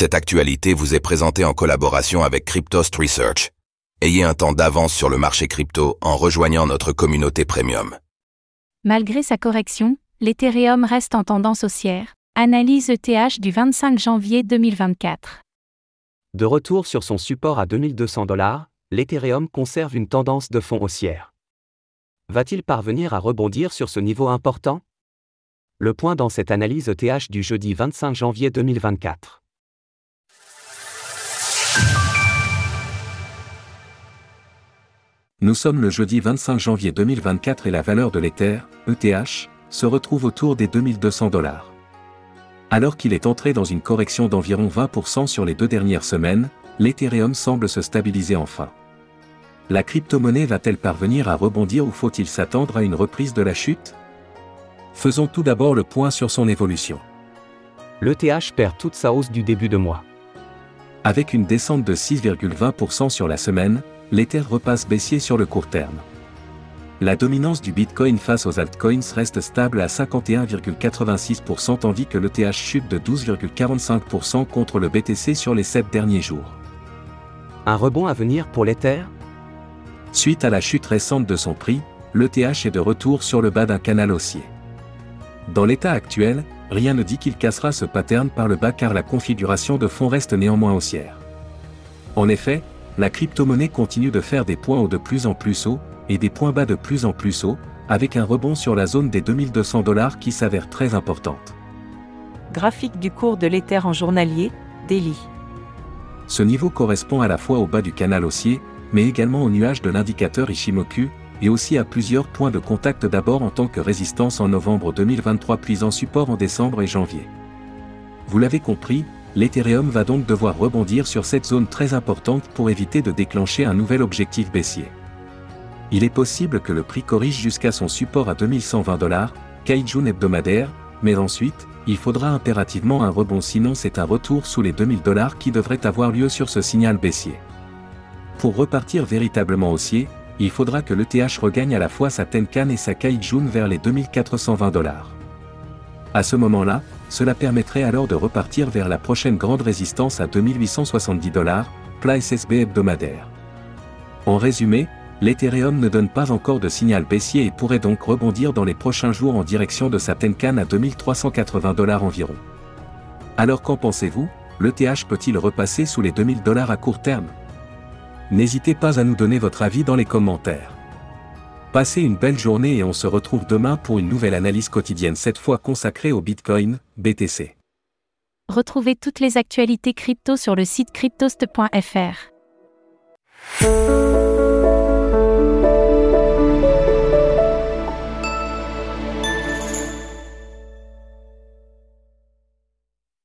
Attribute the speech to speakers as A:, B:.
A: Cette actualité vous est présentée en collaboration avec Cryptost Research. Ayez un temps d'avance sur le marché crypto en rejoignant notre communauté premium.
B: Malgré sa correction, l'Ethereum reste en tendance haussière. Analyse ETH du 25 janvier 2024.
C: De retour sur son support à 2200 dollars, l'Ethereum conserve une tendance de fond haussière. Va-t-il parvenir à rebondir sur ce niveau important? Le point dans cette analyse ETH du jeudi 25 janvier 2024.
D: Nous sommes le jeudi 25 janvier 2024 et la valeur de l'Ether, ETH, se retrouve autour des 2200 dollars. Alors qu'il est entré dans une correction d'environ 20% sur les deux dernières semaines, l'Ethereum semble se stabiliser enfin. La crypto-monnaie va-t-elle parvenir à rebondir ou faut-il s'attendre à une reprise de la chute? Faisons tout d'abord le point sur son évolution.
C: L'ETH perd toute sa hausse du début de mois.
D: Avec une descente de 6,20% sur la semaine, l'Ether repasse baissier sur le court terme. La dominance du Bitcoin face aux altcoins reste stable à 51,86% tandis que l'ETH chute de 12,45% contre le BTC sur les 7 derniers jours.
C: Un rebond à venir pour l'Ether?
D: Suite à la chute récente de son prix, l'ETH est de retour sur le bas d'un canal haussier. Dans l'état actuel, rien ne dit qu'il cassera ce pattern par le bas car la configuration de fond reste néanmoins haussière. En effet, la crypto-monnaie continue de faire des points hauts de plus en plus hauts, et des points bas de plus en plus hauts, avec un rebond sur la zone des 2200 dollars qui s'avère très importante.
E: Graphique du cours de l'Ether en journalier, daily.
D: Ce niveau correspond à la fois au bas du canal haussier, mais également au nuage de l'indicateur Ishimoku, et aussi à plusieurs points de contact d'abord en tant que résistance en novembre 2023 puis en support en décembre et janvier. Vous l'avez compris, l'Ethereum va donc devoir rebondir sur cette zone très importante pour éviter de déclencher un nouvel objectif baissier. Il est possible que le prix corrige jusqu'à son support à 2120 dollars, Kaijun hebdomadaire, mais ensuite, il faudra impérativement un rebond sinon c'est un retour sous les 2000 dollars qui devrait avoir lieu sur ce signal baissier. Pour repartir véritablement haussier, il faudra que l'ETH regagne à la fois sa Tenkan et sa Kaijun vers les 2420 dollars. À ce moment-là, cela permettrait alors de repartir vers la prochaine grande résistance à 2870 dollars, plat SSB hebdomadaire. En résumé, l'Ethereum ne donne pas encore de signal baissier et pourrait donc rebondir dans les prochains jours en direction de sa Tenkan à 2380 dollars environ. Alors qu'en pensez-vous? L'ETH peut-il repasser sous les 2000 dollars à court terme? N'hésitez pas à nous donner votre avis dans les commentaires. Passez une belle journée et on se retrouve demain pour une nouvelle analyse quotidienne cette fois consacrée au Bitcoin, BTC.
B: Retrouvez toutes les actualités crypto sur le site cryptost.fr.